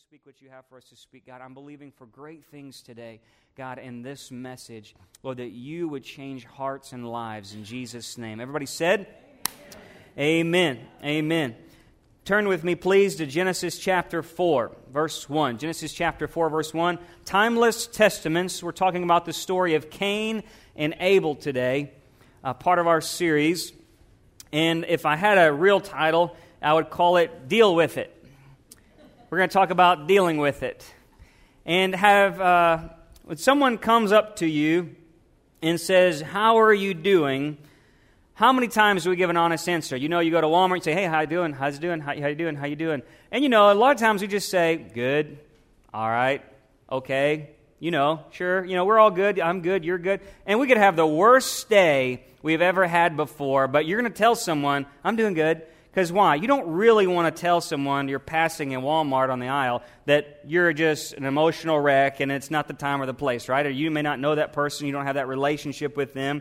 speak what you have for us to speak, God. I'm believing for great things today, God, in this message. Lord, that you would change hearts and lives in Jesus' name. Everybody said, Amen. Amen. Amen. Turn with me, please, to Genesis chapter 4, verse 1. Genesis chapter 4, verse 1. Timeless Testaments. We're talking about the story of Cain and Abel today, uh, part of our series. And if I had a real title, I would call it Deal with It. We're going to talk about dealing with it. And have, uh, when someone comes up to you and says, How are you doing? How many times do we give an honest answer? You know, you go to Walmart and say, "Hey, how you doing? How's it doing? How, how you doing? How you doing?" And you know, a lot of times we just say, "Good, all right, okay." You know, sure. You know, we're all good. I'm good. You're good. And we could have the worst day we've ever had before. But you're going to tell someone, "I'm doing good." Because why? You don't really want to tell someone you're passing in Walmart on the aisle that you're just an emotional wreck and it's not the time or the place, right? Or you may not know that person, you don't have that relationship with them.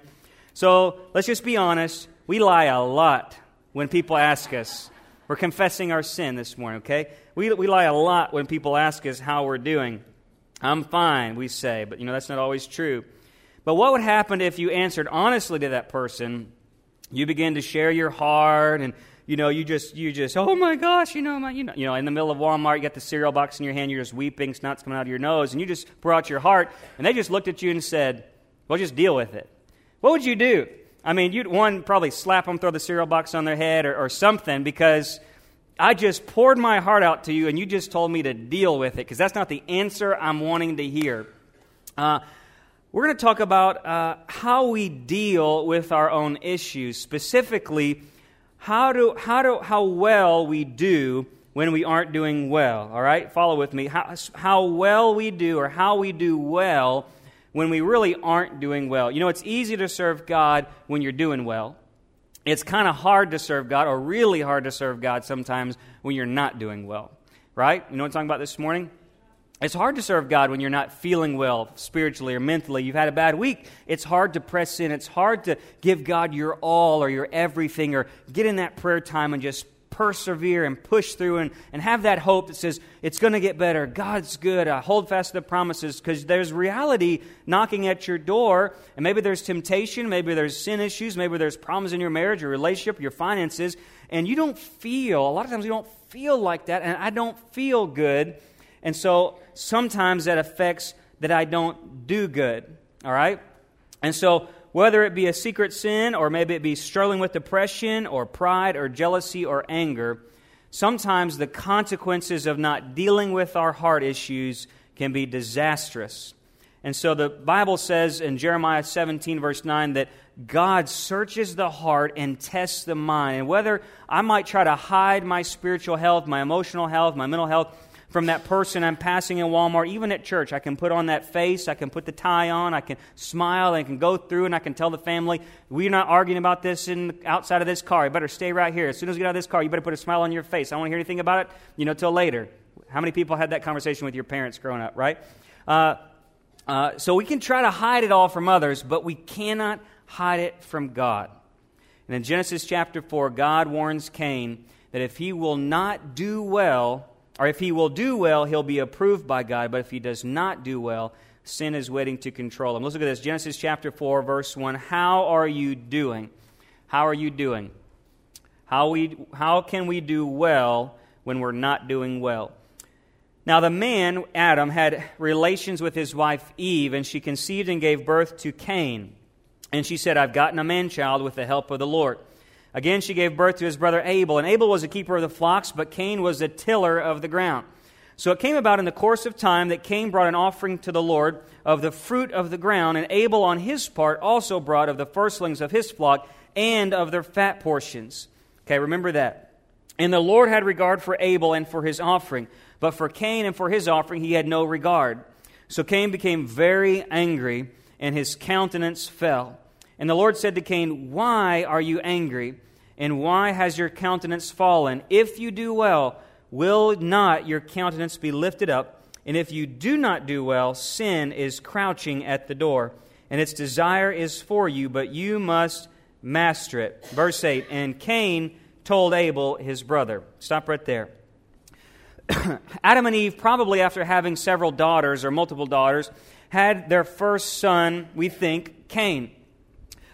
So let's just be honest. We lie a lot when people ask us. We're confessing our sin this morning, okay? We, we lie a lot when people ask us how we're doing. I'm fine, we say, but you know, that's not always true. But what would happen if you answered honestly to that person? You begin to share your heart and you know, you just, you just, oh my gosh, you know, my, you know, you know, in the middle of Walmart, you got the cereal box in your hand, you're just weeping, snot's coming out of your nose, and you just pour out your heart, and they just looked at you and said, well, just deal with it. What would you do? I mean, you'd one probably slap them, throw the cereal box on their head, or, or something, because I just poured my heart out to you, and you just told me to deal with it, because that's not the answer I'm wanting to hear. Uh, we're going to talk about uh, how we deal with our own issues, specifically how do how do how well we do when we aren't doing well. All right, follow with me. How, how well we do, or how we do well when we really aren't doing well. You know, it's easy to serve God when you're doing well. It's kind of hard to serve God, or really hard to serve God sometimes when you're not doing well. Right? You know what I'm talking about this morning? It's hard to serve God when you're not feeling well spiritually or mentally. You've had a bad week. It's hard to press in. It's hard to give God your all or your everything or get in that prayer time and just persevere and push through and, and have that hope that says it's going to get better. God's good. I hold fast to the promises because there's reality knocking at your door. And maybe there's temptation. Maybe there's sin issues. Maybe there's problems in your marriage, your relationship, your finances. And you don't feel, a lot of times you don't feel like that. And I don't feel good. And so sometimes that affects that I don't do good. All right? And so whether it be a secret sin or maybe it be struggling with depression or pride or jealousy or anger, sometimes the consequences of not dealing with our heart issues can be disastrous. And so the Bible says in Jeremiah 17, verse 9, that God searches the heart and tests the mind. And whether I might try to hide my spiritual health, my emotional health, my mental health, from that person I'm passing in Walmart, even at church. I can put on that face, I can put the tie on, I can smile, I can go through and I can tell the family, we're not arguing about this in, outside of this car. You better stay right here. As soon as you get out of this car, you better put a smile on your face. I don't want to hear anything about it, you know, till later. How many people had that conversation with your parents growing up, right? Uh, uh, so we can try to hide it all from others, but we cannot hide it from God. And in Genesis chapter 4, God warns Cain that if he will not do well, or if he will do well, he'll be approved by God. But if he does not do well, sin is waiting to control him. Let's look at this Genesis chapter 4, verse 1. How are you doing? How are you doing? How, we, how can we do well when we're not doing well? Now, the man, Adam, had relations with his wife Eve, and she conceived and gave birth to Cain. And she said, I've gotten a man child with the help of the Lord. Again, she gave birth to his brother Abel. And Abel was a keeper of the flocks, but Cain was a tiller of the ground. So it came about in the course of time that Cain brought an offering to the Lord of the fruit of the ground, and Abel on his part also brought of the firstlings of his flock and of their fat portions. Okay, remember that. And the Lord had regard for Abel and for his offering, but for Cain and for his offering he had no regard. So Cain became very angry, and his countenance fell. And the Lord said to Cain, Why are you angry? And why has your countenance fallen? If you do well, will not your countenance be lifted up? And if you do not do well, sin is crouching at the door, and its desire is for you, but you must master it. Verse 8 And Cain told Abel his brother. Stop right there. Adam and Eve, probably after having several daughters or multiple daughters, had their first son, we think, Cain.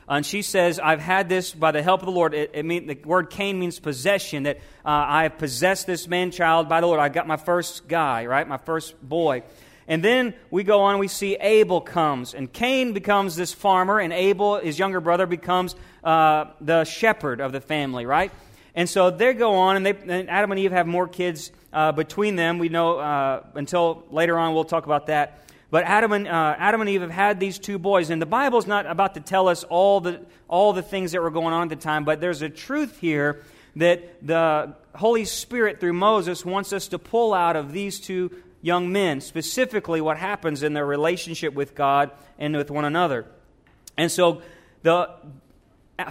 And she says, I've had this by the help of the Lord. It, it mean, the word Cain means possession, that uh, I have possessed this man child by the Lord. I got my first guy, right? My first boy. And then we go on, we see Abel comes, and Cain becomes this farmer, and Abel, his younger brother, becomes uh, the shepherd of the family, right? And so they go on, and, they, and Adam and Eve have more kids uh, between them. We know uh, until later on, we'll talk about that. But Adam and, uh, Adam and Eve have had these two boys, and the Bible's not about to tell us all the, all the things that were going on at the time, but there's a truth here that the Holy Spirit, through Moses, wants us to pull out of these two young men, specifically what happens in their relationship with God and with one another. And so the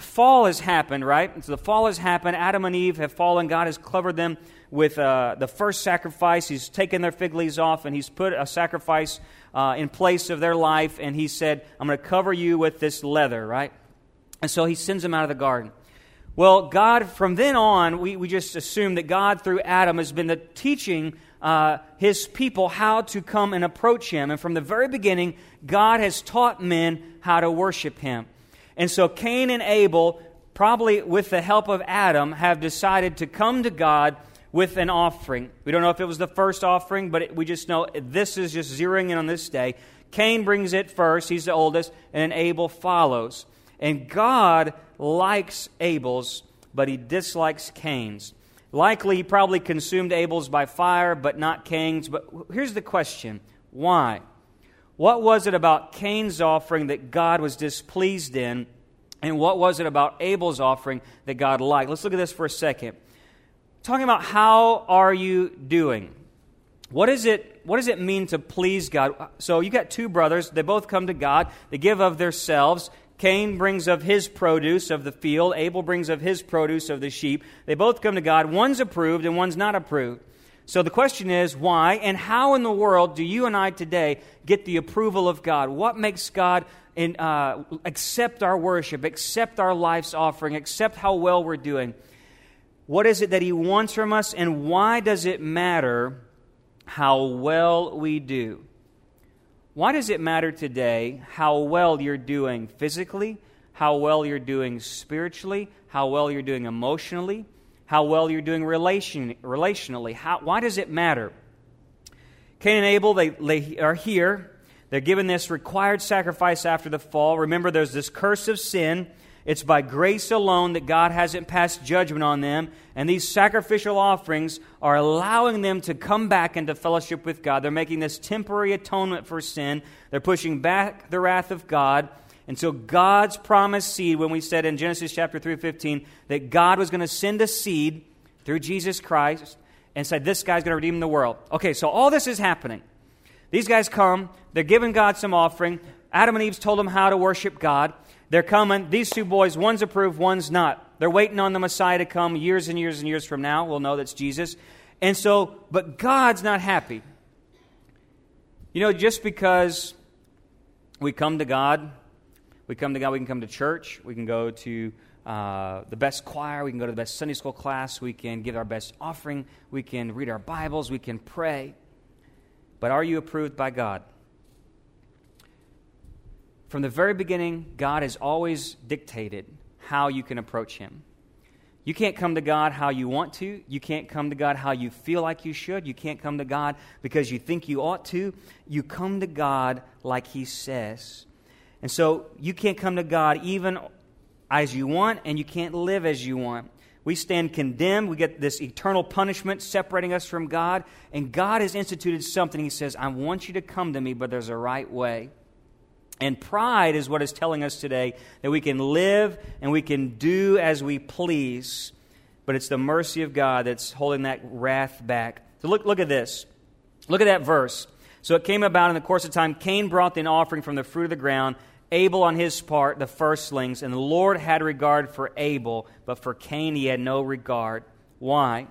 fall has happened, right? So the fall has happened. Adam and Eve have fallen. God has covered them with uh, the first sacrifice. He's taken their fig leaves off and he's put a sacrifice uh, in place of their life. And he said, I'm going to cover you with this leather, right? And so he sends them out of the garden. Well, God, from then on, we, we just assume that God, through Adam, has been the teaching uh, his people how to come and approach him. And from the very beginning, God has taught men how to worship him. And so Cain and Abel, probably with the help of Adam, have decided to come to God with an offering. We don't know if it was the first offering, but it, we just know this is just zeroing in on this day. Cain brings it first, he's the oldest, and then Abel follows. And God likes Abel's, but he dislikes Cain's. Likely, he probably consumed Abel's by fire, but not Cain's. But here's the question why? What was it about Cain's offering that God was displeased in? And what was it about Abel's offering that God liked? Let's look at this for a second. Talking about how are you doing? What is it what does it mean to please God? So you got two brothers, they both come to God, they give of themselves, Cain brings of his produce of the field, Abel brings of his produce of the sheep. They both come to God. One's approved and one's not approved. So the question is, why and how in the world do you and I today get the approval of God? What makes God in, uh, accept our worship, accept our life's offering, accept how well we're doing? What is it that He wants from us, and why does it matter how well we do? Why does it matter today how well you're doing physically, how well you're doing spiritually, how well you're doing emotionally, how well you're doing relation, relationally? How, why does it matter? Cain and Abel, they, they are here. They're given this required sacrifice after the fall. Remember, there's this curse of sin it's by grace alone that God hasn't passed judgment on them. And these sacrificial offerings are allowing them to come back into fellowship with God. They're making this temporary atonement for sin. They're pushing back the wrath of God. And so God's promised seed, when we said in Genesis chapter 3:15 that God was going to send a seed through Jesus Christ and said this guy's going to redeem the world. Okay, so all this is happening. These guys come, they're giving God some offering. Adam and Eve's told them how to worship God. They're coming. These two boys, one's approved, one's not. They're waiting on the Messiah to come years and years and years from now. We'll know that's Jesus. And so, but God's not happy. You know, just because we come to God, we come to God, we can come to church, we can go to uh, the best choir, we can go to the best Sunday school class, we can give our best offering, we can read our Bibles, we can pray. But are you approved by God? From the very beginning, God has always dictated how you can approach Him. You can't come to God how you want to. You can't come to God how you feel like you should. You can't come to God because you think you ought to. You come to God like He says. And so you can't come to God even as you want, and you can't live as you want. We stand condemned. We get this eternal punishment separating us from God. And God has instituted something. He says, I want you to come to me, but there's a right way. And pride is what is telling us today that we can live and we can do as we please, but it's the mercy of God that's holding that wrath back. So look, look at this. Look at that verse. So it came about in the course of time, Cain brought an offering from the fruit of the ground, Abel on his part, the firstlings, and the Lord had regard for Abel, but for Cain he had no regard. Why?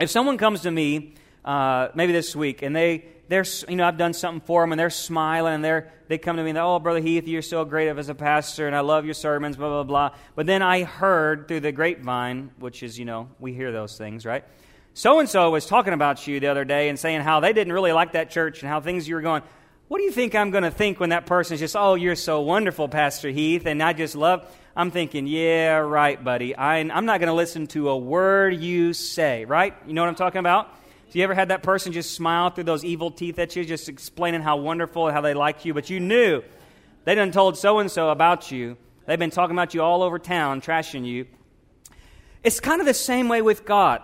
If someone comes to me, uh, maybe this week, and they they're, you know, I've done something for them and they're smiling and they're, they come to me and oh, Brother Heath, you're so great as a pastor and I love your sermons, blah, blah, blah. But then I heard through the grapevine, which is, you know, we hear those things, right? So and so was talking about you the other day and saying how they didn't really like that church and how things you were going. What do you think I'm going to think when that person's just, oh, you're so wonderful, Pastor Heath, and I just love. I'm thinking, yeah, right, buddy. I, I'm not going to listen to a word you say, right? You know what I'm talking about? Do you ever had that person just smile through those evil teeth at you, just explaining how wonderful how they like you, but you knew they done told so and so about you. They've been talking about you all over town, trashing you. It's kind of the same way with God.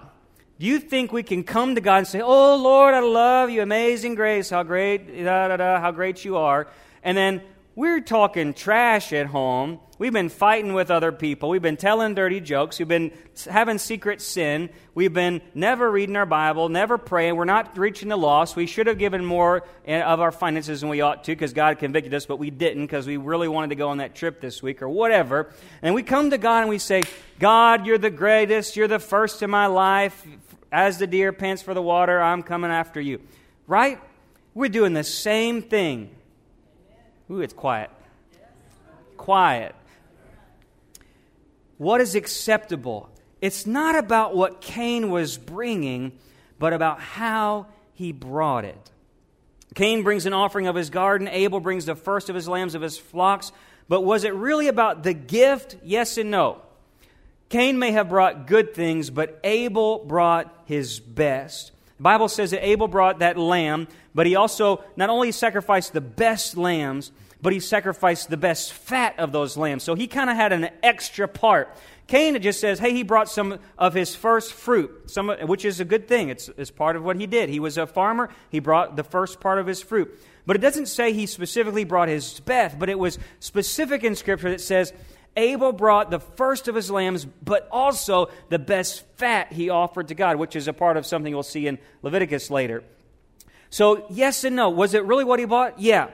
Do you think we can come to God and say, "Oh Lord, I love you, amazing grace, how great, da, da, da, how great you are," and then we're talking trash at home. We've been fighting with other people. We've been telling dirty jokes. We've been having secret sin. We've been never reading our Bible, never praying. We're not reaching the lost. We should have given more eh, of our finances than we ought to because God convicted us, but we didn't because we really wanted to go on that trip this week or whatever. And we come to God and we say, God, you're the greatest. You're the first in my life. As the deer pants for the water, I'm coming after you. Right? We're doing the same thing Ooh, it's quiet. Quiet. What is acceptable? It's not about what Cain was bringing, but about how he brought it. Cain brings an offering of his garden, Abel brings the first of his lambs of his flocks. But was it really about the gift? Yes and no. Cain may have brought good things, but Abel brought his best. The Bible says that Abel brought that lamb, but he also not only sacrificed the best lambs, but he sacrificed the best fat of those lambs. So he kind of had an extra part. Cain just says, hey, he brought some of his first fruit, some, which is a good thing. It's, it's part of what he did. He was a farmer, he brought the first part of his fruit. But it doesn't say he specifically brought his best, but it was specific in Scripture that says, Abel brought the first of his lambs, but also the best fat he offered to God, which is a part of something we'll see in Leviticus later. So, yes and no. Was it really what he bought? Yeah.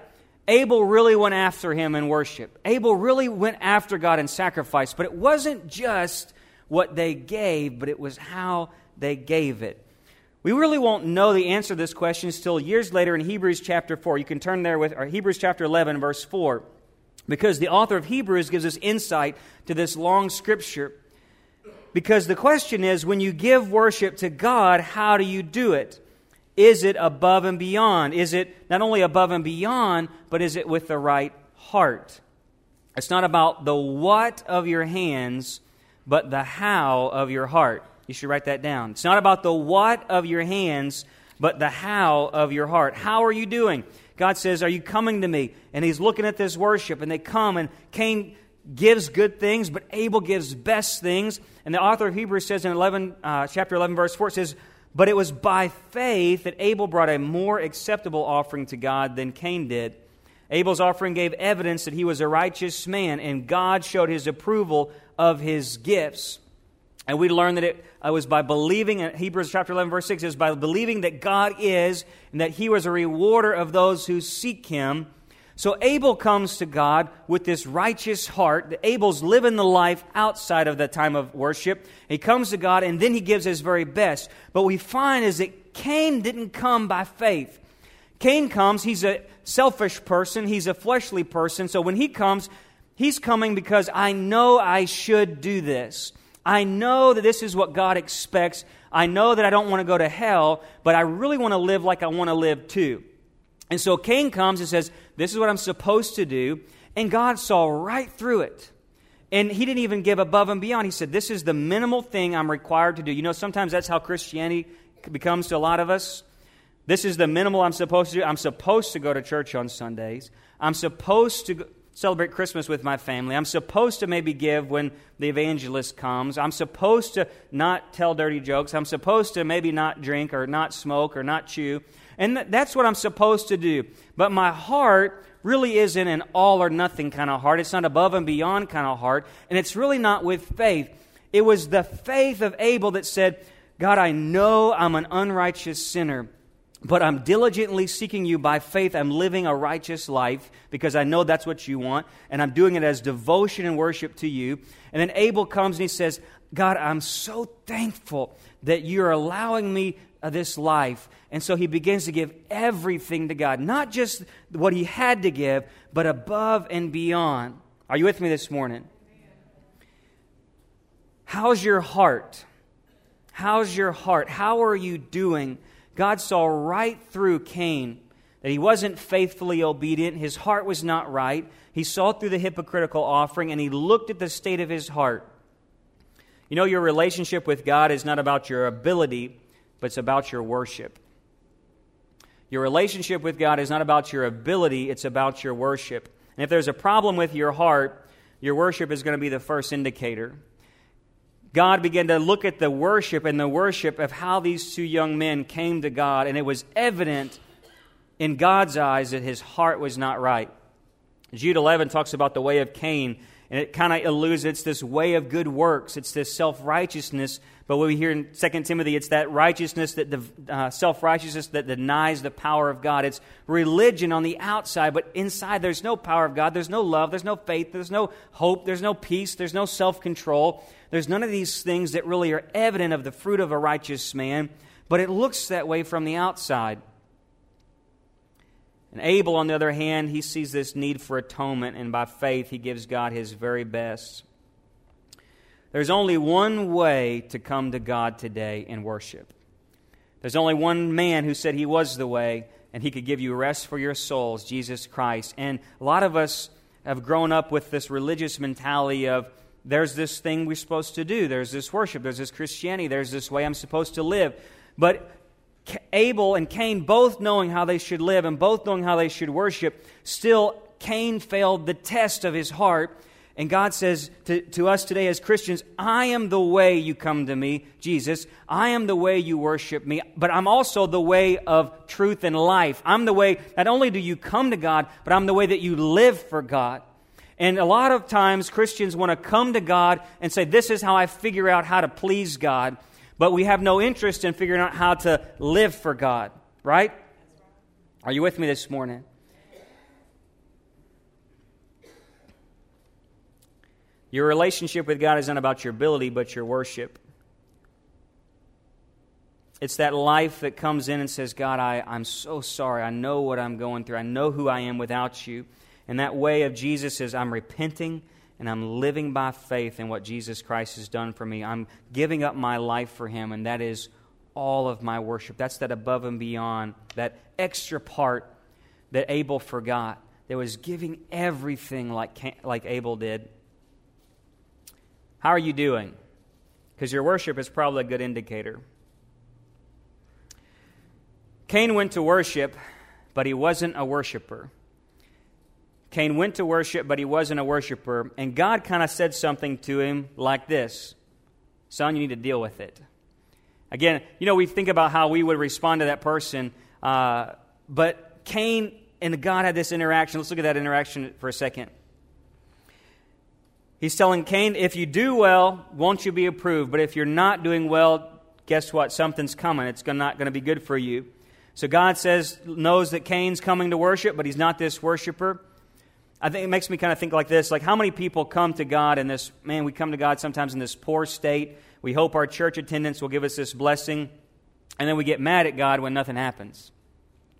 Abel really went after him in worship. Abel really went after God in sacrifice, but it wasn't just what they gave, but it was how they gave it. We really won't know the answer to this question until years later in Hebrews chapter 4. You can turn there with or Hebrews chapter 11, verse 4 because the author of Hebrews gives us insight to this long scripture. Because the question is when you give worship to God, how do you do it? Is it above and beyond? Is it not only above and beyond, but is it with the right heart? It's not about the what of your hands, but the how of your heart. You should write that down. It's not about the what of your hands, but the how of your heart. How are you doing? God says, Are you coming to me? And he's looking at this worship, and they come, and Cain gives good things, but Abel gives best things. And the author of Hebrews says in 11, uh, chapter 11, verse 4, it says, But it was by faith that Abel brought a more acceptable offering to God than Cain did. Abel's offering gave evidence that he was a righteous man, and God showed his approval of his gifts. And we learn that it was by believing, in Hebrews chapter 11, verse 6, is by believing that God is and that he was a rewarder of those who seek him. So Abel comes to God with this righteous heart. Abel's living the life outside of the time of worship. He comes to God and then he gives his very best. But we find is that Cain didn't come by faith. Cain comes, he's a selfish person, he's a fleshly person. So when he comes, he's coming because I know I should do this. I know that this is what God expects. I know that I don't want to go to hell, but I really want to live like I want to live too. And so Cain comes and says, This is what I'm supposed to do. And God saw right through it. And he didn't even give above and beyond. He said, This is the minimal thing I'm required to do. You know, sometimes that's how Christianity becomes to a lot of us. This is the minimal I'm supposed to do. I'm supposed to go to church on Sundays. I'm supposed to celebrate Christmas with my family. I'm supposed to maybe give when the evangelist comes. I'm supposed to not tell dirty jokes. I'm supposed to maybe not drink or not smoke or not chew. And that's what I'm supposed to do. But my heart really isn't an all or nothing kind of heart. It's not above and beyond kind of heart. And it's really not with faith. It was the faith of Abel that said, God, I know I'm an unrighteous sinner. But I'm diligently seeking you by faith. I'm living a righteous life because I know that's what you want. And I'm doing it as devotion and worship to you. And then Abel comes and he says, God, I'm so thankful that you're allowing me uh, this life. And so he begins to give everything to God, not just what he had to give, but above and beyond. Are you with me this morning? How's your heart? How's your heart? How are you doing? God saw right through Cain that he wasn't faithfully obedient. His heart was not right. He saw through the hypocritical offering and he looked at the state of his heart. You know, your relationship with God is not about your ability, but it's about your worship. Your relationship with God is not about your ability, it's about your worship. And if there's a problem with your heart, your worship is going to be the first indicator. God began to look at the worship and the worship of how these two young men came to God, and it was evident in God's eyes that his heart was not right. Jude 11 talks about the way of Cain, and it kind of alludes it's this way of good works, it's this self righteousness. But what we hear in 2 Timothy, it's that righteousness, that uh, self righteousness that denies the power of God. It's religion on the outside, but inside there's no power of God. There's no love. There's no faith. There's no hope. There's no peace. There's no self control. There's none of these things that really are evident of the fruit of a righteous man, but it looks that way from the outside. And Abel, on the other hand, he sees this need for atonement, and by faith, he gives God his very best. There's only one way to come to God today in worship. There's only one man who said he was the way, and he could give you rest for your souls, Jesus Christ. And a lot of us have grown up with this religious mentality of there's this thing we're supposed to do, there's this worship, there's this Christianity, there's this way I'm supposed to live. But Abel and Cain, both knowing how they should live and both knowing how they should worship, still Cain failed the test of his heart. And God says to, to us today as Christians, I am the way you come to me, Jesus. I am the way you worship me, but I'm also the way of truth and life. I'm the way, not only do you come to God, but I'm the way that you live for God. And a lot of times Christians want to come to God and say, This is how I figure out how to please God. But we have no interest in figuring out how to live for God, right? Are you with me this morning? Your relationship with God is not about your ability, but your worship. It's that life that comes in and says, God, I, I'm so sorry. I know what I'm going through. I know who I am without you. And that way of Jesus is I'm repenting and I'm living by faith in what Jesus Christ has done for me. I'm giving up my life for Him, and that is all of my worship. That's that above and beyond, that extra part that Abel forgot, that was giving everything like, like Abel did. How are you doing? Because your worship is probably a good indicator. Cain went to worship, but he wasn't a worshiper. Cain went to worship, but he wasn't a worshiper. And God kind of said something to him like this Son, you need to deal with it. Again, you know, we think about how we would respond to that person, uh, but Cain and God had this interaction. Let's look at that interaction for a second. He's telling Cain, if you do well, won't you be approved? But if you're not doing well, guess what? Something's coming. It's not going to be good for you. So God says, knows that Cain's coming to worship, but he's not this worshiper. I think it makes me kind of think like this like, how many people come to God in this, man, we come to God sometimes in this poor state. We hope our church attendance will give us this blessing, and then we get mad at God when nothing happens.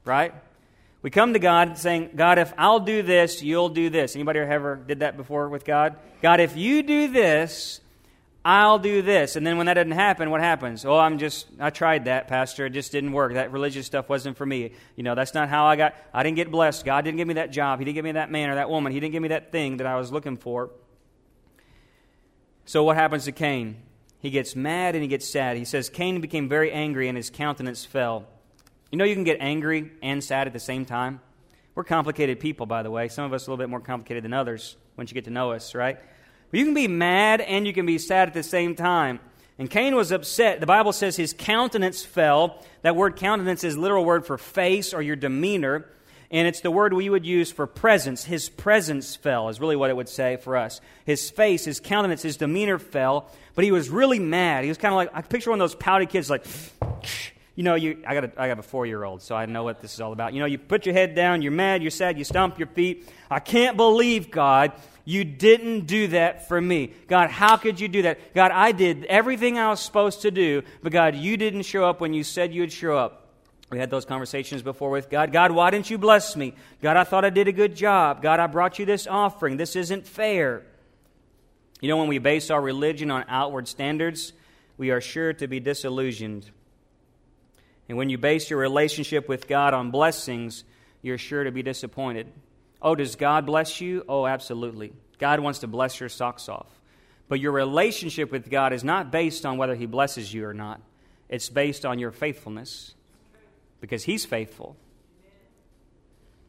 Right? We come to God saying, God, if I'll do this, you'll do this. Anybody ever did that before with God? God, if you do this, I'll do this. And then when that doesn't happen, what happens? Oh, I'm just, I tried that, Pastor. It just didn't work. That religious stuff wasn't for me. You know, that's not how I got, I didn't get blessed. God didn't give me that job. He didn't give me that man or that woman. He didn't give me that thing that I was looking for. So what happens to Cain? He gets mad and he gets sad. He says, Cain became very angry and his countenance fell. You know, you can get angry and sad at the same time. We're complicated people, by the way. Some of us a little bit more complicated than others once you get to know us, right? But you can be mad and you can be sad at the same time. And Cain was upset. The Bible says his countenance fell. That word countenance is literal word for face or your demeanor. And it's the word we would use for presence. His presence fell, is really what it would say for us. His face, his countenance, his demeanor fell, but he was really mad. He was kind of like, I picture one of those pouty kids, like, you know, you, I, got a, I have a four year old, so I know what this is all about. You know, you put your head down, you're mad, you're sad, you stomp your feet. I can't believe, God, you didn't do that for me. God, how could you do that? God, I did everything I was supposed to do, but God, you didn't show up when you said you would show up. We had those conversations before with God. God, why didn't you bless me? God, I thought I did a good job. God, I brought you this offering. This isn't fair. You know, when we base our religion on outward standards, we are sure to be disillusioned. And when you base your relationship with God on blessings, you're sure to be disappointed. Oh, does God bless you? Oh, absolutely. God wants to bless your socks off. But your relationship with God is not based on whether He blesses you or not, it's based on your faithfulness because He's faithful.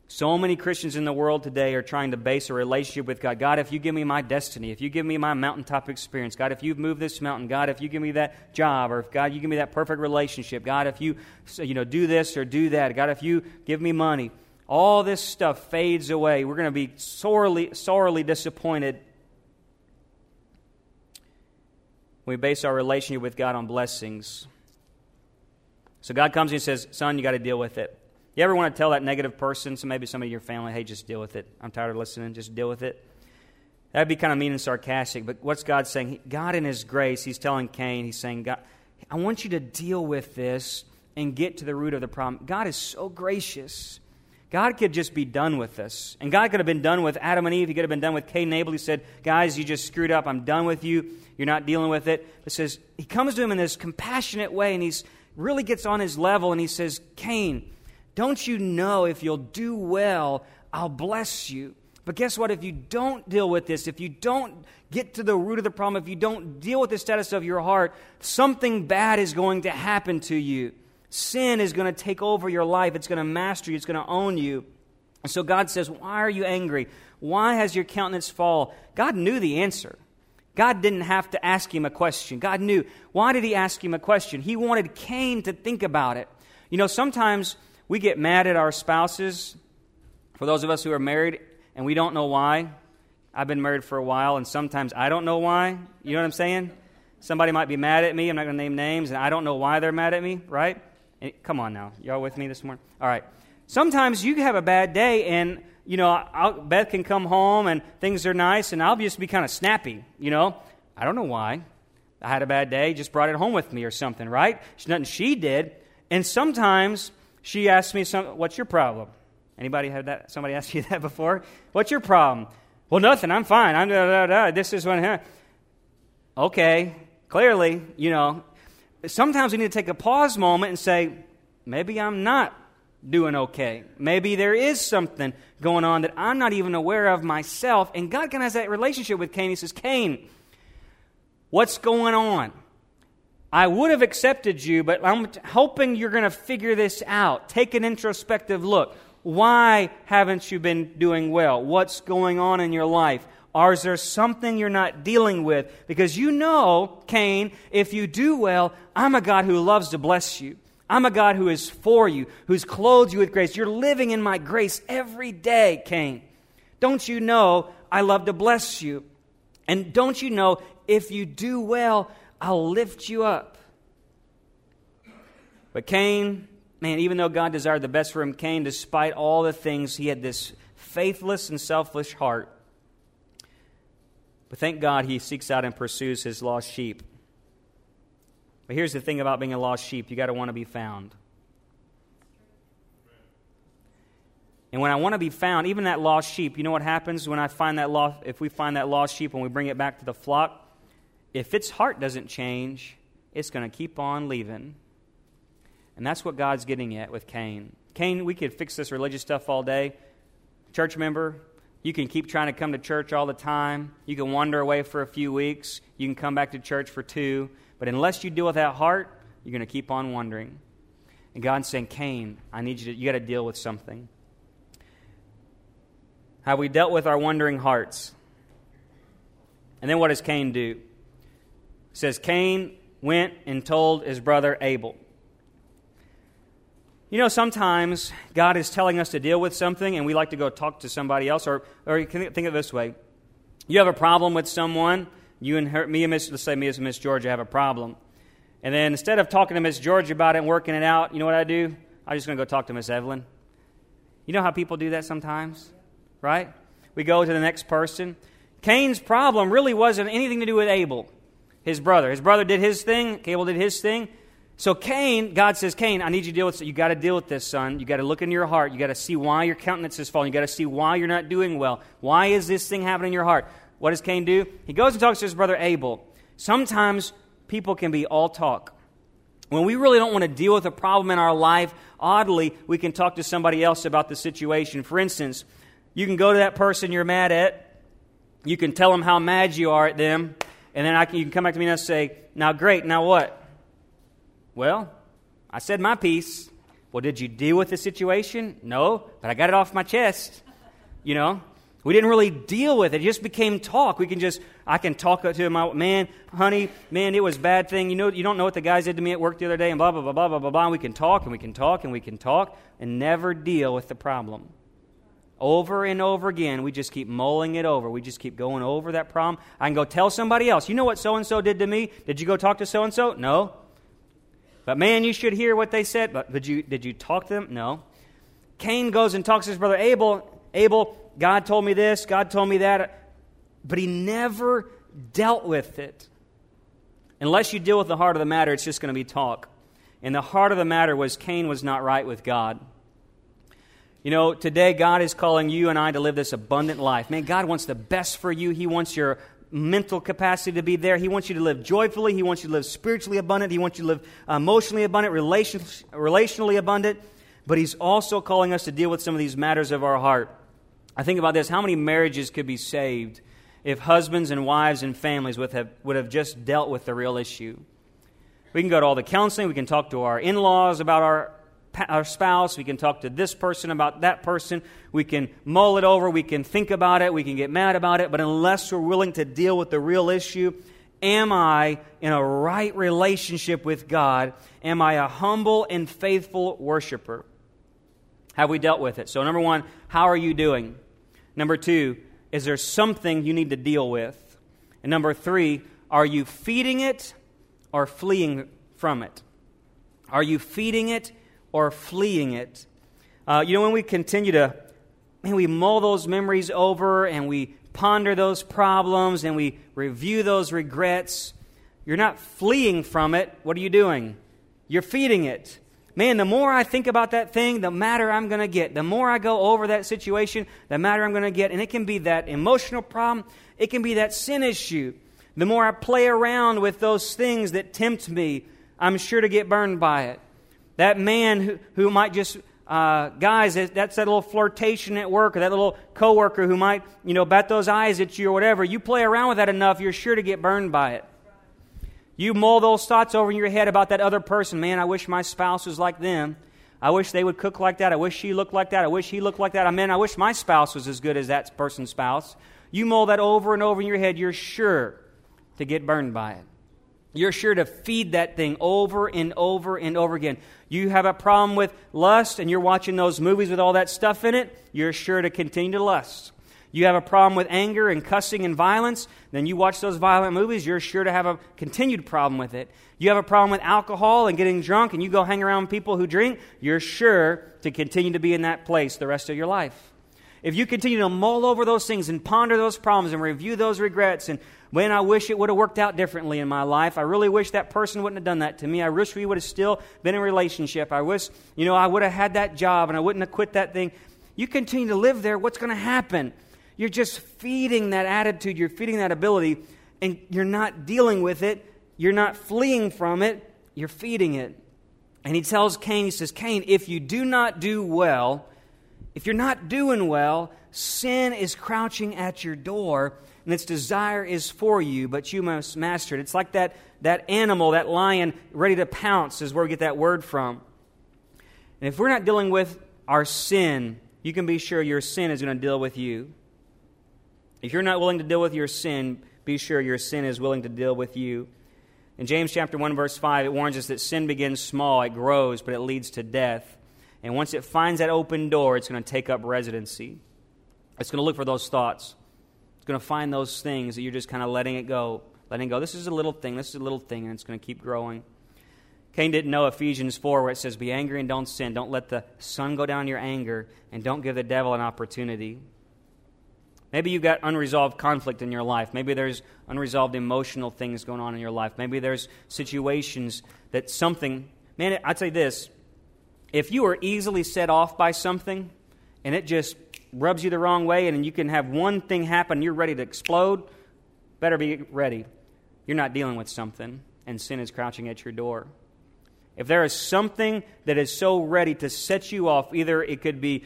So many Christians in the world today are trying to base a relationship with God. God, if you give me my destiny, if you give me my mountaintop experience, God, if you move this mountain, God, if you give me that job, or if God, you give me that perfect relationship, God, if you, you know, do this or do that, God, if you give me money, all this stuff fades away. We're going to be sorely, sorely disappointed. We base our relationship with God on blessings. So God comes and says, Son, you got to deal with it. You ever want to tell that negative person, so maybe some of your family, hey, just deal with it. I'm tired of listening. Just deal with it. That'd be kind of mean and sarcastic, but what's God saying? God, in His grace, He's telling Cain, He's saying, God, I want you to deal with this and get to the root of the problem. God is so gracious. God could just be done with this. And God could have been done with Adam and Eve. He could have been done with Cain and Abel. He said, Guys, you just screwed up. I'm done with you. You're not dealing with it. But says, He comes to him in this compassionate way and he really gets on his level and he says, Cain, don't you know if you'll do well, I'll bless you? But guess what? If you don't deal with this, if you don't get to the root of the problem, if you don't deal with the status of your heart, something bad is going to happen to you. Sin is going to take over your life, it's going to master you, it's going to own you. And so God says, Why are you angry? Why has your countenance fall? God knew the answer. God didn't have to ask him a question. God knew. Why did he ask him a question? He wanted Cain to think about it. You know, sometimes we get mad at our spouses, for those of us who are married, and we don't know why. I've been married for a while, and sometimes I don't know why. You know what I'm saying? Somebody might be mad at me. I'm not going to name names, and I don't know why they're mad at me, right? And, come on now. Y'all with me this morning? All right. Sometimes you have a bad day, and, you know, I'll, Beth can come home, and things are nice, and I'll just be kind of snappy, you know? I don't know why. I had a bad day, just brought it home with me or something, right? It's nothing she did. And sometimes she asked me, some, What's your problem? Anybody had that? Somebody asked you that before? What's your problem? Well, nothing. I'm fine. I'm da, da, da. This is when. Okay, clearly, you know. Sometimes we need to take a pause moment and say, maybe I'm not doing okay. Maybe there is something going on that I'm not even aware of myself. And God kind of has that relationship with Cain. He says, Cain, what's going on? I would have accepted you, but I'm hoping you're going to figure this out. Take an introspective look. Why haven't you been doing well? What's going on in your life? Or is there something you're not dealing with? Because you know, Cain, if you do well, I'm a God who loves to bless you. I'm a God who is for you, who's clothed you with grace. You're living in my grace every day, Cain. Don't you know I love to bless you? And don't you know if you do well, I'll lift you up. But Cain, man, even though God desired the best for him, Cain, despite all the things, he had this faithless and selfish heart. But thank God he seeks out and pursues his lost sheep. But here's the thing about being a lost sheep you got to want to be found. And when I want to be found, even that lost sheep, you know what happens when I find that lost, if we find that lost sheep and we bring it back to the flock? If its heart doesn't change, it's going to keep on leaving. And that's what God's getting at with Cain. Cain, we could fix this religious stuff all day. Church member, you can keep trying to come to church all the time. You can wander away for a few weeks. You can come back to church for two. But unless you deal with that heart, you're going to keep on wandering. And God's saying, Cain, I need you to, you got to deal with something. Have we dealt with our wandering hearts? And then what does Cain do? Says Cain went and told his brother Abel. You know, sometimes God is telling us to deal with something and we like to go talk to somebody else. Or, or you can think of it this way you have a problem with someone, you and her, me and Miss, let's say me and Miss Georgia have a problem. And then instead of talking to Miss Georgia about it and working it out, you know what I do? I'm just going to go talk to Miss Evelyn. You know how people do that sometimes, right? We go to the next person. Cain's problem really wasn't anything to do with Abel his brother. His brother did his thing, Abel did his thing. So Cain, God says, Cain, I need you to deal with You got to deal with this, son. You got to look into your heart. You got to see why your countenance is falling. You got to see why you're not doing well. Why is this thing happening in your heart? What does Cain do? He goes and talks to his brother Abel. Sometimes people can be all talk. When we really don't want to deal with a problem in our life, oddly, we can talk to somebody else about the situation. For instance, you can go to that person you're mad at, you can tell them how mad you are at them, and then I can, you can come back to me and say, Now, great, now what? Well, I said my piece. Well, did you deal with the situation? No, but I got it off my chest. You know, we didn't really deal with it. It just became talk. We can just, I can talk to my man, honey, man, it was a bad thing. You know, you don't know what the guys did to me at work the other day, and blah blah blah blah blah blah. And we can talk and we can talk and we can talk and never deal with the problem. Over and over again, we just keep mulling it over. We just keep going over that problem. I can go tell somebody else. You know what so and so did to me? Did you go talk to so and so? No. But man, you should hear what they said. But did you did you talk to them? No. Cain goes and talks to his brother Abel. Abel, God told me this, God told me that, but he never dealt with it. Unless you deal with the heart of the matter, it's just going to be talk. And the heart of the matter was Cain was not right with God. You know, today God is calling you and I to live this abundant life. Man, God wants the best for you. He wants your mental capacity to be there. He wants you to live joyfully. He wants you to live spiritually abundant. He wants you to live emotionally abundant, relation, relationally abundant. But He's also calling us to deal with some of these matters of our heart. I think about this how many marriages could be saved if husbands and wives and families would have, would have just dealt with the real issue? We can go to all the counseling, we can talk to our in laws about our, our spouse, we can talk to this person about that person, we can mull it over, we can think about it, we can get mad about it, but unless we're willing to deal with the real issue, am I in a right relationship with God? Am I a humble and faithful worshiper? Have we dealt with it? So, number one, how are you doing? Number two, is there something you need to deal with? And number three, are you feeding it or fleeing from it? Are you feeding it or fleeing it? Uh, you know, when we continue to, we mull those memories over and we ponder those problems and we review those regrets, you're not fleeing from it. What are you doing? You're feeding it man, the more I think about that thing, the madder I'm going to get. The more I go over that situation, the madder I'm going to get. And it can be that emotional problem, it can be that sin issue. The more I play around with those things that tempt me, I'm sure to get burned by it. That man who, who might just, uh, guys, that's that little flirtation at work, or that little coworker who might, you know, bat those eyes at you or whatever. You play around with that enough, you're sure to get burned by it. You mull those thoughts over in your head about that other person. Man, I wish my spouse was like them. I wish they would cook like that. I wish she looked like that. I wish he looked like that. I mean, I wish my spouse was as good as that person's spouse. You mull that over and over in your head, you're sure to get burned by it. You're sure to feed that thing over and over and over again. You have a problem with lust and you're watching those movies with all that stuff in it, you're sure to continue to lust you have a problem with anger and cussing and violence, then you watch those violent movies, you're sure to have a continued problem with it. You have a problem with alcohol and getting drunk, and you go hang around people who drink, you're sure to continue to be in that place the rest of your life. If you continue to mull over those things and ponder those problems and review those regrets and when I wish it would have worked out differently in my life. I really wish that person wouldn't have done that to me. I wish we would have still been in a relationship. I wish, you know, I would have had that job and I wouldn't have quit that thing. You continue to live there, what's going to happen? You're just feeding that attitude, you're feeding that ability, and you're not dealing with it. You're not fleeing from it, you're feeding it. And he tells Cain, he says, Cain, if you do not do well, if you're not doing well, sin is crouching at your door, and its desire is for you, but you must master it. It's like that, that animal, that lion ready to pounce, is where we get that word from. And if we're not dealing with our sin, you can be sure your sin is going to deal with you. If you're not willing to deal with your sin, be sure your sin is willing to deal with you. In James chapter 1 verse 5 it warns us that sin begins small, it grows, but it leads to death. And once it finds that open door, it's going to take up residency. It's going to look for those thoughts. It's going to find those things that you're just kind of letting it go, letting go. This is a little thing, this is a little thing, and it's going to keep growing. Cain didn't know Ephesians 4, where it says, Be angry and don't sin. Don't let the sun go down your anger, and don't give the devil an opportunity. Maybe you've got unresolved conflict in your life. Maybe there's unresolved emotional things going on in your life. Maybe there's situations that something, man, I'd say this if you are easily set off by something and it just rubs you the wrong way and you can have one thing happen, you're ready to explode, better be ready. You're not dealing with something. and sin is crouching at your door. If there is something that is so ready to set you off, either it could be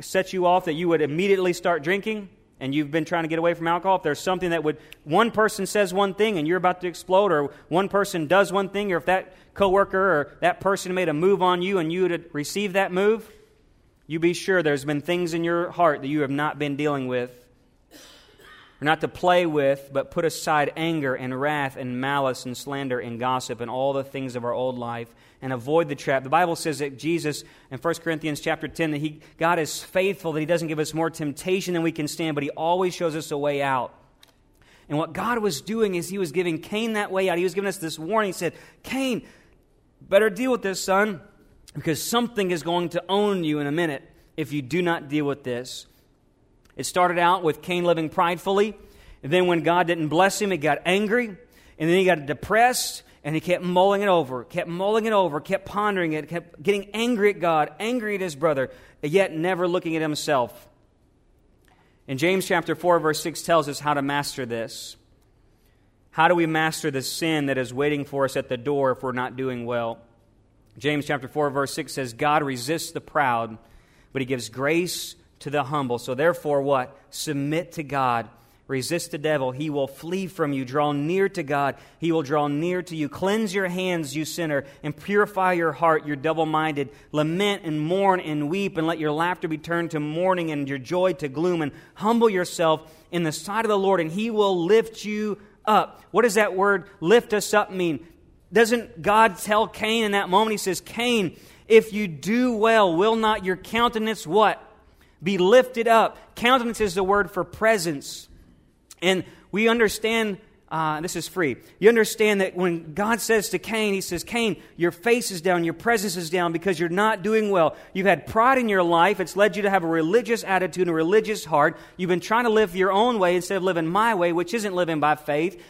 set you off that you would immediately start drinking and you've been trying to get away from alcohol, if there's something that would, one person says one thing and you're about to explode, or one person does one thing, or if that coworker or that person made a move on you and you would receive that move, you be sure there's been things in your heart that you have not been dealing with not to play with, but put aside anger and wrath and malice and slander and gossip and all the things of our old life and avoid the trap. The Bible says that Jesus in 1 Corinthians chapter 10 that he, God is faithful, that he doesn't give us more temptation than we can stand, but he always shows us a way out. And what God was doing is he was giving Cain that way out. He was giving us this warning. He said, Cain, better deal with this, son, because something is going to own you in a minute if you do not deal with this. It started out with Cain living pridefully. And then when God didn't bless him, he got angry. And then he got depressed and he kept mulling it over, kept mulling it over, kept pondering it, kept getting angry at God, angry at his brother, yet never looking at himself. In James chapter 4, verse 6 tells us how to master this. How do we master the sin that is waiting for us at the door if we're not doing well? James chapter 4, verse 6 says, God resists the proud, but he gives grace to the humble. So therefore, what? Submit to God. Resist the devil. He will flee from you. Draw near to God. He will draw near to you. Cleanse your hands, you sinner, and purify your heart, you double minded. Lament and mourn and weep, and let your laughter be turned to mourning and your joy to gloom. And humble yourself in the sight of the Lord, and he will lift you up. What does that word lift us up mean? Doesn't God tell Cain in that moment? He says, Cain, if you do well, will not your countenance what? Be lifted up. Countenance is the word for presence. And we understand, uh, this is free. You understand that when God says to Cain, He says, Cain, your face is down, your presence is down because you're not doing well. You've had pride in your life. It's led you to have a religious attitude a religious heart. You've been trying to live your own way instead of living my way, which isn't living by faith.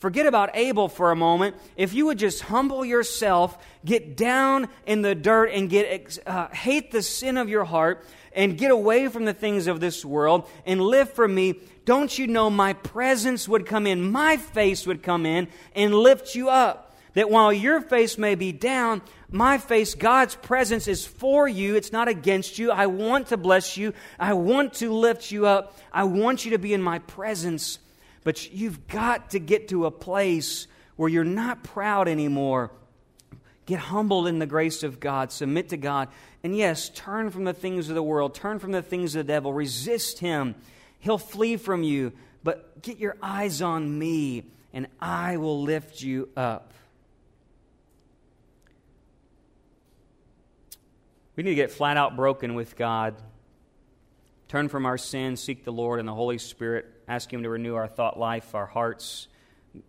Forget about Abel for a moment. If you would just humble yourself, get down in the dirt, and get uh, hate the sin of your heart, and get away from the things of this world and live for me, don't you know my presence would come in, my face would come in and lift you up? That while your face may be down, my face, God's presence is for you. It's not against you. I want to bless you. I want to lift you up. I want you to be in my presence. But you've got to get to a place where you're not proud anymore. Get humbled in the grace of God. Submit to God. And yes, turn from the things of the world, turn from the things of the devil, resist him. He'll flee from you, but get your eyes on me, and I will lift you up. We need to get flat out broken with God. Turn from our sins, seek the Lord and the Holy Spirit, ask Him to renew our thought life, our hearts.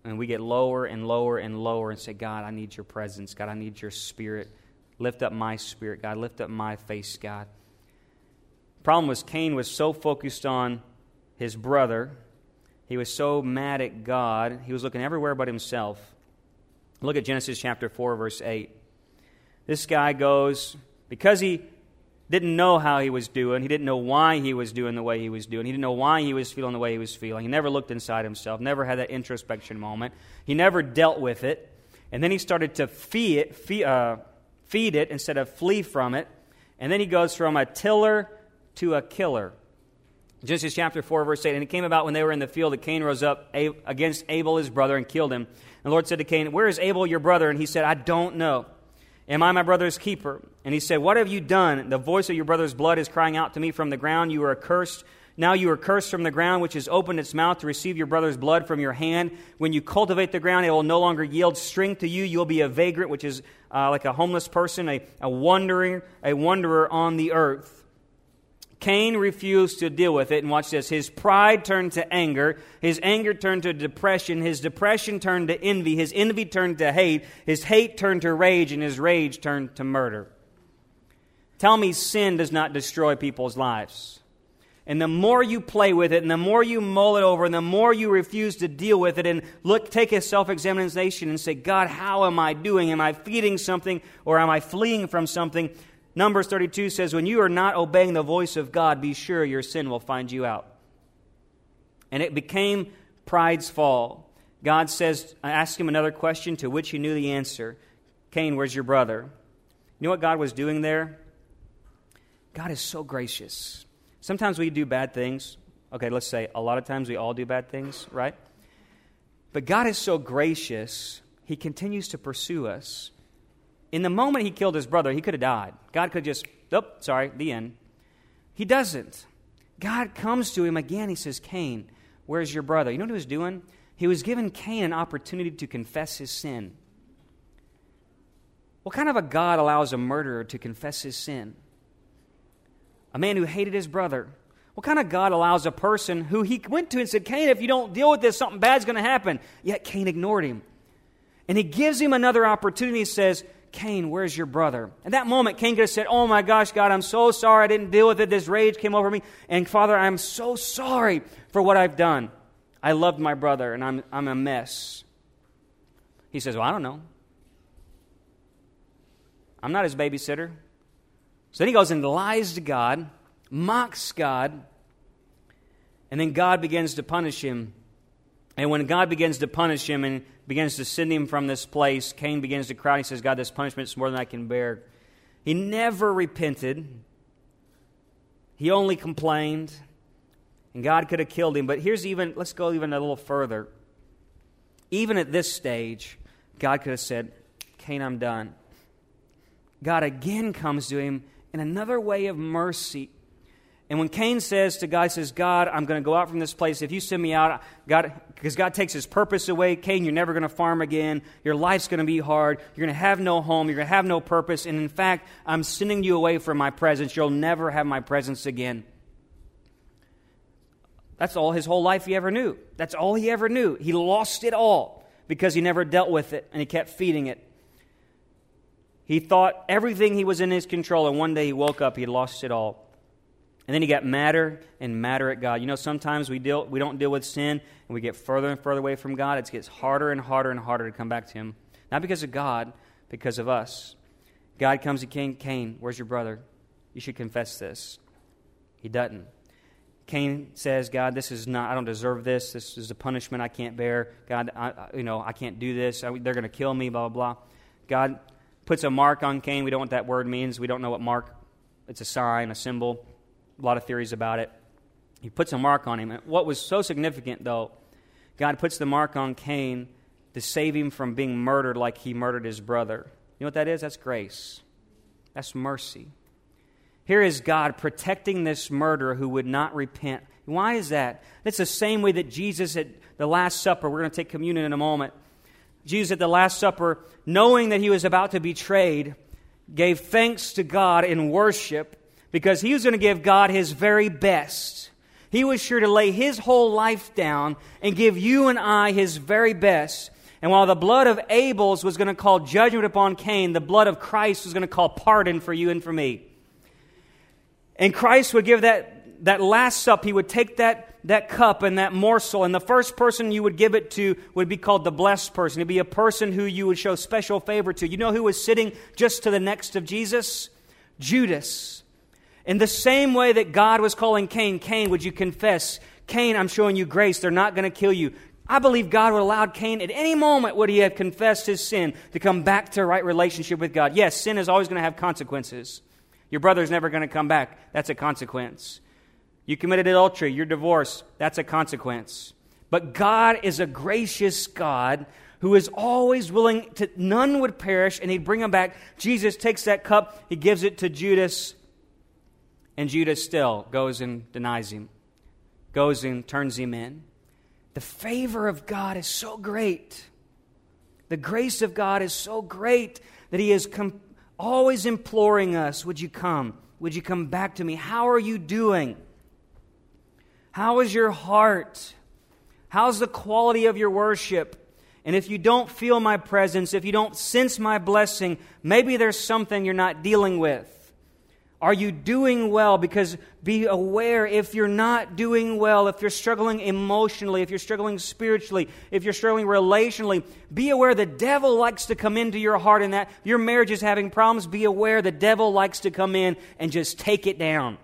And we get lower and lower and lower and say, God, I need your presence. God, I need your spirit. Lift up my spirit, God. Lift up my face, God. Problem was, Cain was so focused on his brother. He was so mad at God. He was looking everywhere but himself. Look at Genesis chapter 4, verse 8. This guy goes, because he didn't know how he was doing, he didn't know why he was doing the way he was doing, he didn't know why he was feeling the way he was feeling. He never looked inside himself, never had that introspection moment. He never dealt with it. And then he started to fee it, fee, uh, feed it instead of flee from it. And then he goes from a tiller to a killer. Genesis chapter 4, verse 8. And it came about when they were in the field that Cain rose up against Abel, his brother, and killed him. And the Lord said to Cain, Where is Abel, your brother? And he said, I don't know. Am I my brother's keeper? And he said, What have you done? The voice of your brother's blood is crying out to me from the ground. You are accursed now you are cursed from the ground, which has opened its mouth to receive your brother's blood from your hand. When you cultivate the ground, it will no longer yield strength to you. You'll be a vagrant, which is uh, like a homeless person, a, a wandering, a wanderer on the earth. Cain refused to deal with it, and watch this. His pride turned to anger. His anger turned to depression. His depression turned to envy. His envy turned to hate. His hate turned to rage, and his rage turned to murder. Tell me sin does not destroy people's lives. And the more you play with it, and the more you mull it over, and the more you refuse to deal with it, and look, take a self examination and say, God, how am I doing? Am I feeding something or am I fleeing from something? Numbers 32 says, When you are not obeying the voice of God, be sure your sin will find you out. And it became pride's fall. God says, I asked him another question to which he knew the answer Cain, where's your brother? You know what God was doing there? God is so gracious. Sometimes we do bad things. Okay, let's say a lot of times we all do bad things, right? But God is so gracious, He continues to pursue us. In the moment He killed his brother, He could have died. God could just, oh, sorry, the end. He doesn't. God comes to him again. He says, Cain, where's your brother? You know what he was doing? He was giving Cain an opportunity to confess his sin. What kind of a God allows a murderer to confess his sin? A man who hated his brother. What kind of God allows a person who he went to and said, Cain, if you don't deal with this, something bad's going to happen? Yet Cain ignored him. And he gives him another opportunity. He says, Cain, where's your brother? At that moment, Cain could have said, Oh my gosh, God, I'm so sorry I didn't deal with it. This rage came over me. And Father, I'm so sorry for what I've done. I loved my brother and I'm, I'm a mess. He says, Well, I don't know. I'm not his babysitter. So then he goes and lies to God, mocks God, and then God begins to punish him. And when God begins to punish him and begins to send him from this place, Cain begins to cry. He says, God, this punishment is more than I can bear. He never repented, he only complained. And God could have killed him. But here's even, let's go even a little further. Even at this stage, God could have said, Cain, I'm done. God again comes to him in another way of mercy. And when Cain says to God, says, God, I'm going to go out from this place. If you send me out, God, because God takes his purpose away, Cain, you're never going to farm again. Your life's going to be hard. You're going to have no home. You're going to have no purpose. And in fact, I'm sending you away from my presence. You'll never have my presence again. That's all his whole life he ever knew. That's all he ever knew. He lost it all because he never dealt with it and he kept feeding it. He thought everything he was in his control, and one day he woke up, he lost it all. And then he got madder and madder at God. You know, sometimes we, deal, we don't deal with sin and we get further and further away from God. It gets harder and harder and harder to come back to Him. Not because of God, because of us. God comes to Cain, Cain, where's your brother? You should confess this. He doesn't. Cain says, God, this is not, I don't deserve this. This is a punishment I can't bear. God, I, you know, I can't do this. I, they're going to kill me, blah, blah, blah. God puts a mark on Cain. We don't know what that word means. We don't know what mark. It's a sign, a symbol. A lot of theories about it. He puts a mark on him. What was so significant, though, God puts the mark on Cain to save him from being murdered like he murdered his brother. You know what that is? That's grace. That's mercy. Here is God protecting this murderer who would not repent. Why is that? It's the same way that Jesus at the Last Supper, we're going to take communion in a moment, Jesus at the Last Supper, knowing that he was about to be betrayed, gave thanks to God in worship because he was going to give God his very best. He was sure to lay his whole life down and give you and I his very best. And while the blood of Abel's was going to call judgment upon Cain, the blood of Christ was going to call pardon for you and for me. And Christ would give that, that last sup, he would take that that cup and that morsel, and the first person you would give it to would be called the blessed person. It'd be a person who you would show special favor to. You know who was sitting just to the next of Jesus? Judas. In the same way that God was calling Cain, Cain, would you confess? Cain, I'm showing you grace. They're not going to kill you. I believe God would allow Cain at any moment would he have confessed his sin to come back to a right relationship with God. Yes, sin is always going to have consequences. Your brother's never going to come back. That's a consequence. You committed adultery, you're divorced. That's a consequence. But God is a gracious God who is always willing to, none would perish, and he'd bring them back. Jesus takes that cup, he gives it to Judas, and Judas still goes and denies him, goes and turns him in. The favor of God is so great. The grace of God is so great that he is com- always imploring us, Would you come? Would you come back to me? How are you doing? How is your heart? How's the quality of your worship? And if you don't feel my presence, if you don't sense my blessing, maybe there's something you're not dealing with. Are you doing well? Because be aware if you're not doing well, if you're struggling emotionally, if you're struggling spiritually, if you're struggling relationally, be aware the devil likes to come into your heart and that your marriage is having problems. Be aware the devil likes to come in and just take it down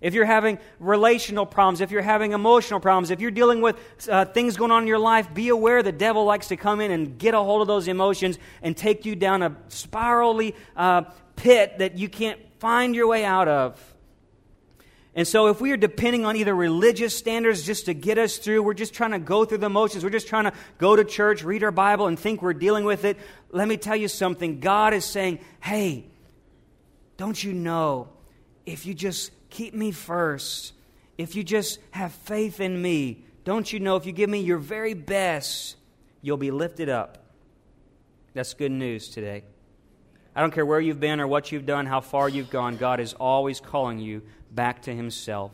If you're having relational problems, if you're having emotional problems, if you're dealing with uh, things going on in your life, be aware the devil likes to come in and get a hold of those emotions and take you down a spirally uh, pit that you can't find your way out of. And so, if we are depending on either religious standards just to get us through, we're just trying to go through the motions, we're just trying to go to church, read our Bible, and think we're dealing with it, let me tell you something. God is saying, hey, don't you know, if you just keep me first, if you just have faith in me, don't you know, if you give me your very best, you'll be lifted up. That's good news today. I don't care where you've been or what you've done, how far you've gone, God is always calling you back to Himself.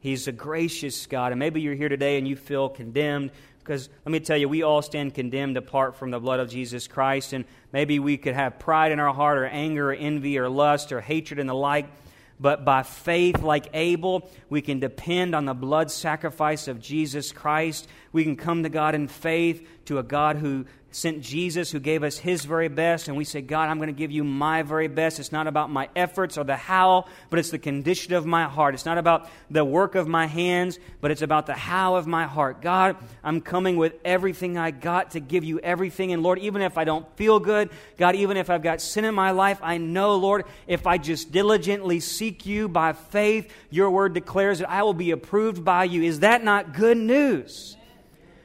He's a gracious God. And maybe you're here today and you feel condemned because let me tell you, we all stand condemned apart from the blood of Jesus Christ. And maybe we could have pride in our heart or anger or envy or lust or hatred and the like. But by faith, like Abel, we can depend on the blood sacrifice of Jesus Christ. We can come to God in faith, to a God who sent Jesus who gave us his very best, and we say, God, I'm going to give you my very best. It's not about my efforts or the how, but it's the condition of my heart. It's not about the work of my hands, but it's about the how of my heart. God, I'm coming with everything I got to give you everything. And Lord, even if I don't feel good, God, even if I've got sin in my life, I know, Lord, if I just diligently seek you by faith, your word declares that I will be approved by you. Is that not good news?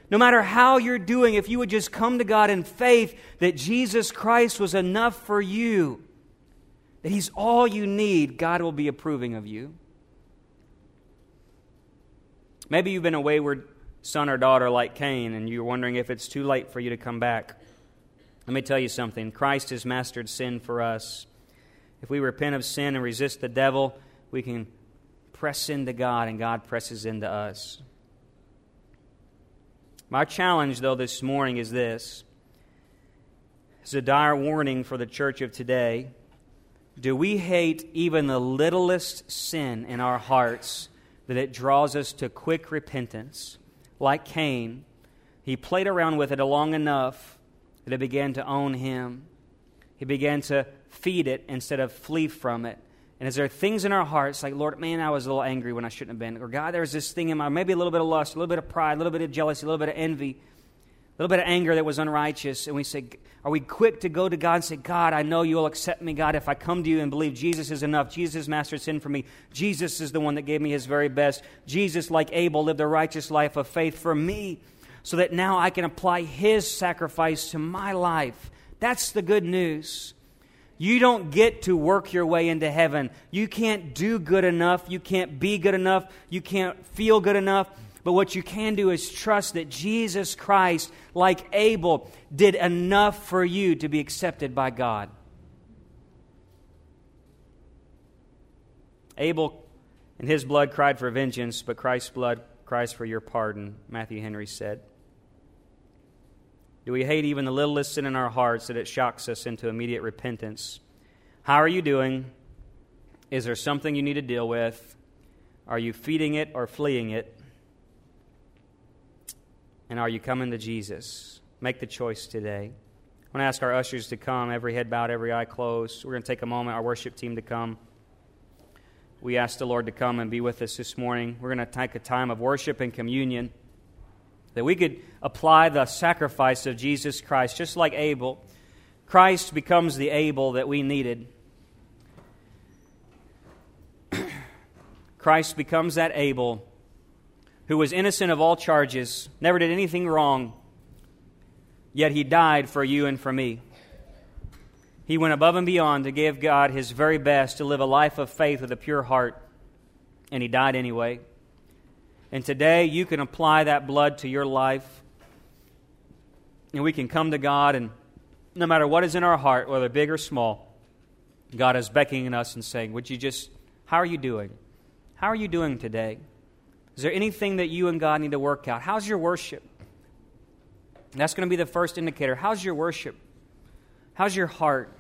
No matter how you're doing, if you would just come to God in faith that Jesus Christ was enough for you, that He's all you need, God will be approving of you. Maybe you've been a wayward son or daughter like Cain, and you're wondering if it's too late for you to come back. Let me tell you something Christ has mastered sin for us. If we repent of sin and resist the devil, we can press into God, and God presses into us. My challenge, though, this morning is this it's a dire warning for the church of today. Do we hate even the littlest sin in our hearts that it draws us to quick repentance? Like Cain, he played around with it long enough that it began to own him. He began to feed it instead of flee from it. And is there things in our hearts like, Lord, man, I was a little angry when I shouldn't have been? Or God, there's this thing in my, maybe a little bit of lust, a little bit of pride, a little bit of jealousy, a little bit of envy, a little bit of anger that was unrighteous. And we say, are we quick to go to God and say, God, I know you'll accept me, God, if I come to you and believe Jesus is enough. Jesus mastered sin for me. Jesus is the one that gave me his very best. Jesus, like Abel, lived a righteous life of faith for me so that now I can apply his sacrifice to my life. That's the good news. You don't get to work your way into heaven. You can't do good enough. You can't be good enough. You can't feel good enough. But what you can do is trust that Jesus Christ, like Abel, did enough for you to be accepted by God. Abel and his blood cried for vengeance, but Christ's blood cries for your pardon, Matthew Henry said. Do we hate even the littlest sin in our hearts that it shocks us into immediate repentance? How are you doing? Is there something you need to deal with? Are you feeding it or fleeing it? And are you coming to Jesus? Make the choice today. I want to ask our ushers to come, every head bowed, every eye closed. We're going to take a moment, our worship team to come. We ask the Lord to come and be with us this morning. We're going to take a time of worship and communion that we could apply the sacrifice of Jesus Christ, just like Abel. Christ becomes the Abel that we needed. Christ becomes that Abel who was innocent of all charges, never did anything wrong, yet he died for you and for me. He went above and beyond to give God his very best to live a life of faith with a pure heart, and he died anyway. And today you can apply that blood to your life. And we can come to God, and no matter what is in our heart, whether big or small, God is beckoning us and saying, Would you just, how are you doing? How are you doing today? Is there anything that you and God need to work out? How's your worship? that's going to be the first indicator. How's your worship? How's your heart?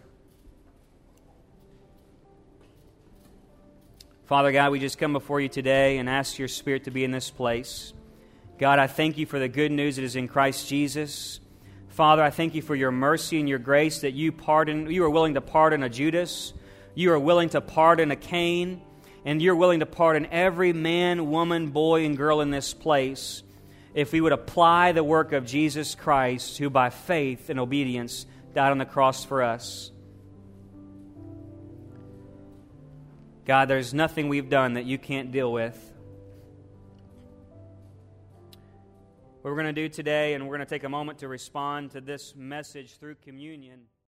Father God, we just come before you today and ask your Spirit to be in this place. God, I thank you for the good news that is in Christ Jesus. Father, I thank you for your mercy and your grace that you pardon, you are willing to pardon a Judas. You are willing to pardon a Cain. and you're willing to pardon every man, woman, boy, and girl in this place if we would apply the work of Jesus Christ, who by faith and obedience died on the cross for us. God, there's nothing we've done that you can't deal with. What we're going to do today, and we're going to take a moment to respond to this message through communion.